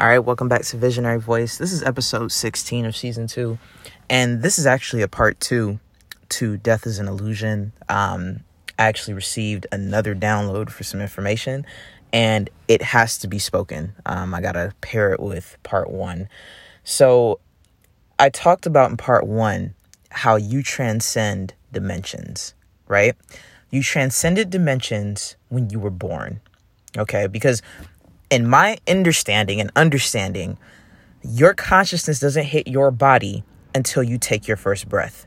All right, welcome back to Visionary Voice. This is episode 16 of season two, and this is actually a part two to Death is an Illusion. Um, I actually received another download for some information, and it has to be spoken. Um, I got to pair it with part one. So, I talked about in part one how you transcend dimensions, right? You transcended dimensions when you were born, okay? Because in my understanding and understanding, your consciousness doesn't hit your body until you take your first breath.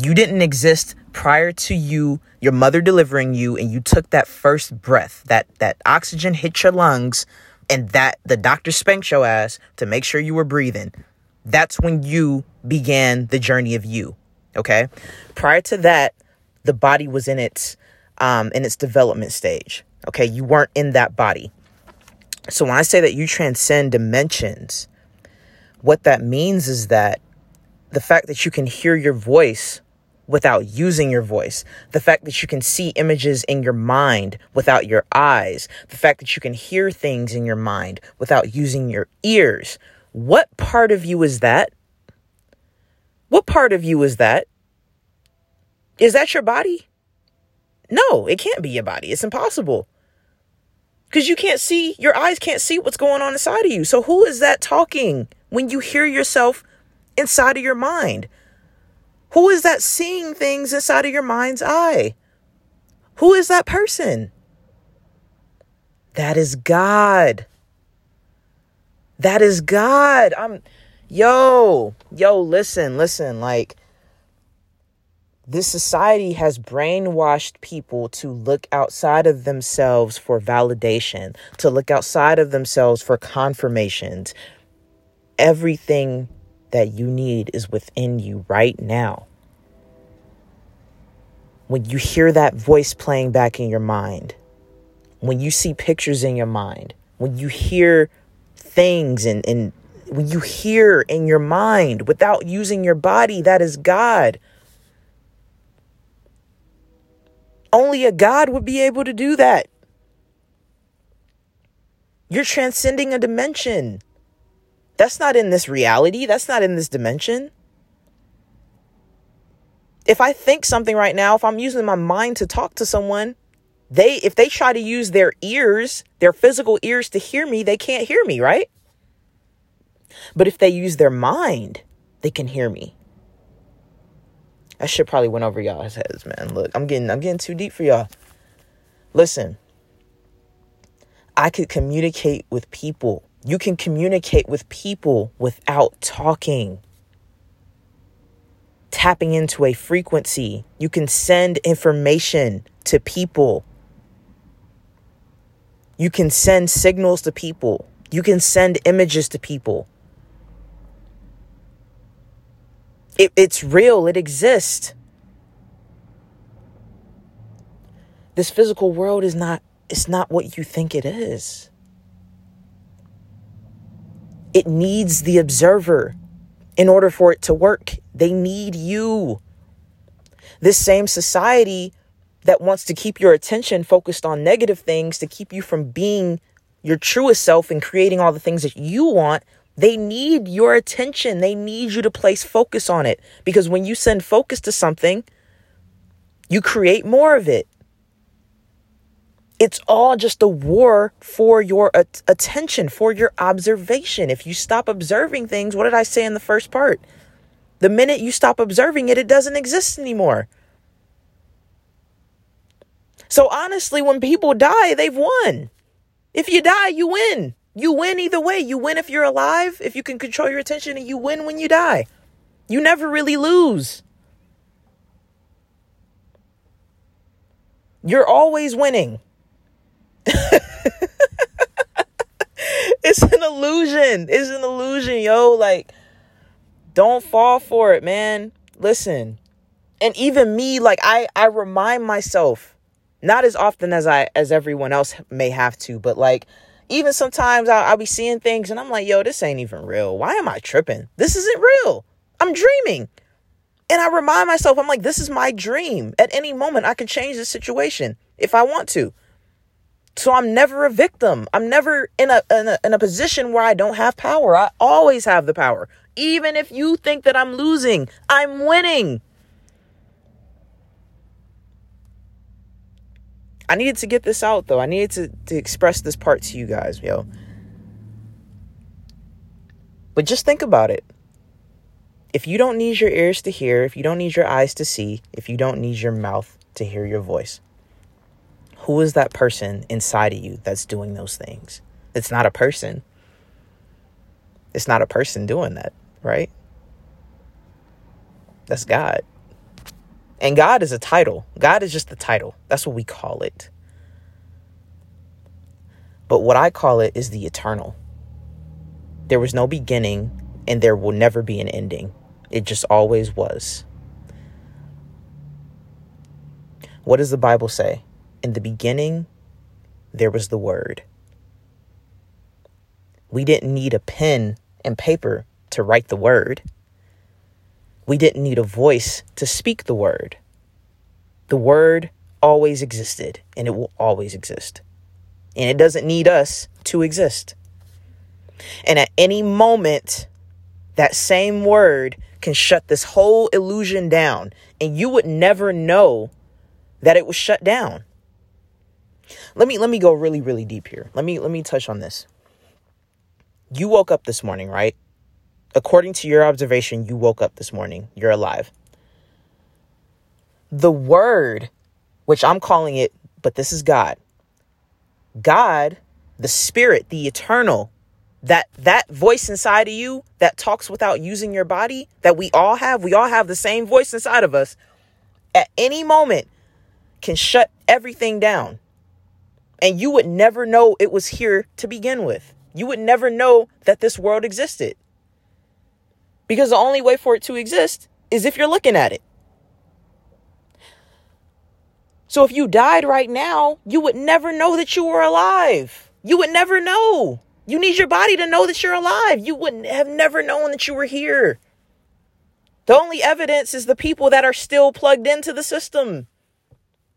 You didn't exist prior to you, your mother delivering you, and you took that first breath. That that oxygen hit your lungs, and that the doctor spanked your ass to make sure you were breathing. That's when you began the journey of you. Okay. Prior to that, the body was in its um, in its development stage. Okay, you weren't in that body. So when I say that you transcend dimensions, what that means is that the fact that you can hear your voice without using your voice, the fact that you can see images in your mind without your eyes, the fact that you can hear things in your mind without using your ears. What part of you is that? What part of you is that? Is that your body? No, it can't be your body. It's impossible because you can't see, your eyes can't see what's going on inside of you. So, who is that talking when you hear yourself inside of your mind? Who is that seeing things inside of your mind's eye? Who is that person? That is God. That is God. I'm, yo, yo, listen, listen, like, this society has brainwashed people to look outside of themselves for validation, to look outside of themselves for confirmations. Everything that you need is within you right now. When you hear that voice playing back in your mind, when you see pictures in your mind, when you hear things and, and when you hear in your mind without using your body, that is God. Only a God would be able to do that. You're transcending a dimension. That's not in this reality. That's not in this dimension. If I think something right now, if I'm using my mind to talk to someone, they if they try to use their ears, their physical ears to hear me, they can't hear me, right? But if they use their mind, they can hear me. That shit probably went over y'all's heads, man. Look, I'm getting I'm getting too deep for y'all. Listen. I could communicate with people. You can communicate with people without talking. Tapping into a frequency. You can send information to people. You can send signals to people. You can send images to people. It, it's real, it exists. This physical world is not it's not what you think it is. It needs the observer in order for it to work. They need you. This same society that wants to keep your attention focused on negative things to keep you from being your truest self and creating all the things that you want they need your attention. They need you to place focus on it because when you send focus to something, you create more of it. It's all just a war for your at- attention, for your observation. If you stop observing things, what did I say in the first part? The minute you stop observing it, it doesn't exist anymore. So honestly, when people die, they've won. If you die, you win. You win either way. You win if you're alive, if you can control your attention, and you win when you die. You never really lose. You're always winning. it's an illusion. It's an illusion, yo. Like, don't fall for it, man. Listen. And even me, like, I, I remind myself, not as often as I as everyone else may have to, but like even sometimes I'll, I'll be seeing things and I'm like, yo, this ain't even real. Why am I tripping? This isn't real. I'm dreaming. And I remind myself, I'm like, this is my dream. At any moment, I can change the situation if I want to. So I'm never a victim. I'm never in a, in a in a position where I don't have power. I always have the power. Even if you think that I'm losing, I'm winning. I needed to get this out though. I needed to, to express this part to you guys, yo. But just think about it. If you don't need your ears to hear, if you don't need your eyes to see, if you don't need your mouth to hear your voice, who is that person inside of you that's doing those things? It's not a person. It's not a person doing that, right? That's God. And God is a title. God is just the title. That's what we call it. But what I call it is the eternal. There was no beginning and there will never be an ending. It just always was. What does the Bible say? In the beginning, there was the Word. We didn't need a pen and paper to write the Word. We didn't need a voice to speak the word. The word always existed and it will always exist. And it doesn't need us to exist. And at any moment, that same word can shut this whole illusion down, and you would never know that it was shut down. Let me let me go really really deep here. Let me let me touch on this. You woke up this morning, right? According to your observation, you woke up this morning, you're alive. The word, which I'm calling it, but this is God. God, the spirit, the eternal, that that voice inside of you that talks without using your body that we all have, we all have the same voice inside of us. At any moment can shut everything down. And you would never know it was here to begin with. You would never know that this world existed. Because the only way for it to exist is if you're looking at it. So if you died right now, you would never know that you were alive. You would never know. You need your body to know that you're alive. You wouldn't have never known that you were here. The only evidence is the people that are still plugged into the system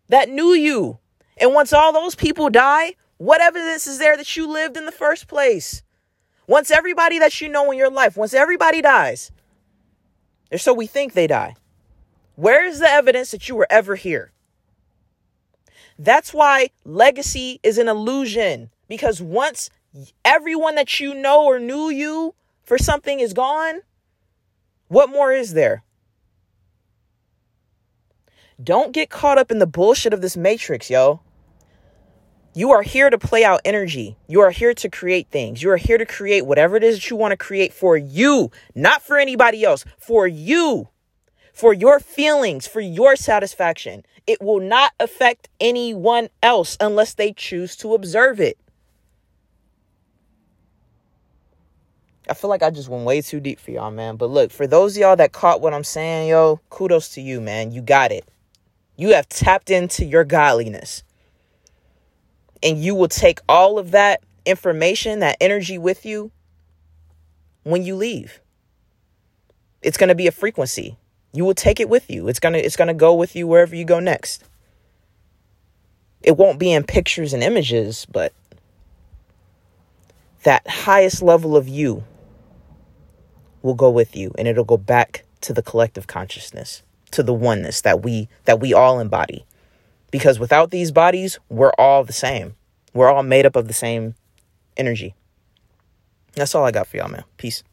that knew you. And once all those people die, what evidence is there that you lived in the first place? Once everybody that you know in your life, once everybody dies, or so we think they die, where is the evidence that you were ever here? That's why legacy is an illusion because once everyone that you know or knew you for something is gone, what more is there? Don't get caught up in the bullshit of this matrix, yo. You are here to play out energy. You are here to create things. You are here to create whatever it is that you want to create for you, not for anybody else, for you, for your feelings, for your satisfaction. It will not affect anyone else unless they choose to observe it. I feel like I just went way too deep for y'all, man. But look, for those y'all that caught what I'm saying, yo, kudos to you, man. You got it. You have tapped into your godliness and you will take all of that information, that energy with you when you leave. It's going to be a frequency. You will take it with you. It's going to it's going to go with you wherever you go next. It won't be in pictures and images, but that highest level of you will go with you and it'll go back to the collective consciousness, to the oneness that we that we all embody. Because without these bodies, we're all the same. We're all made up of the same energy. That's all I got for y'all, man. Peace.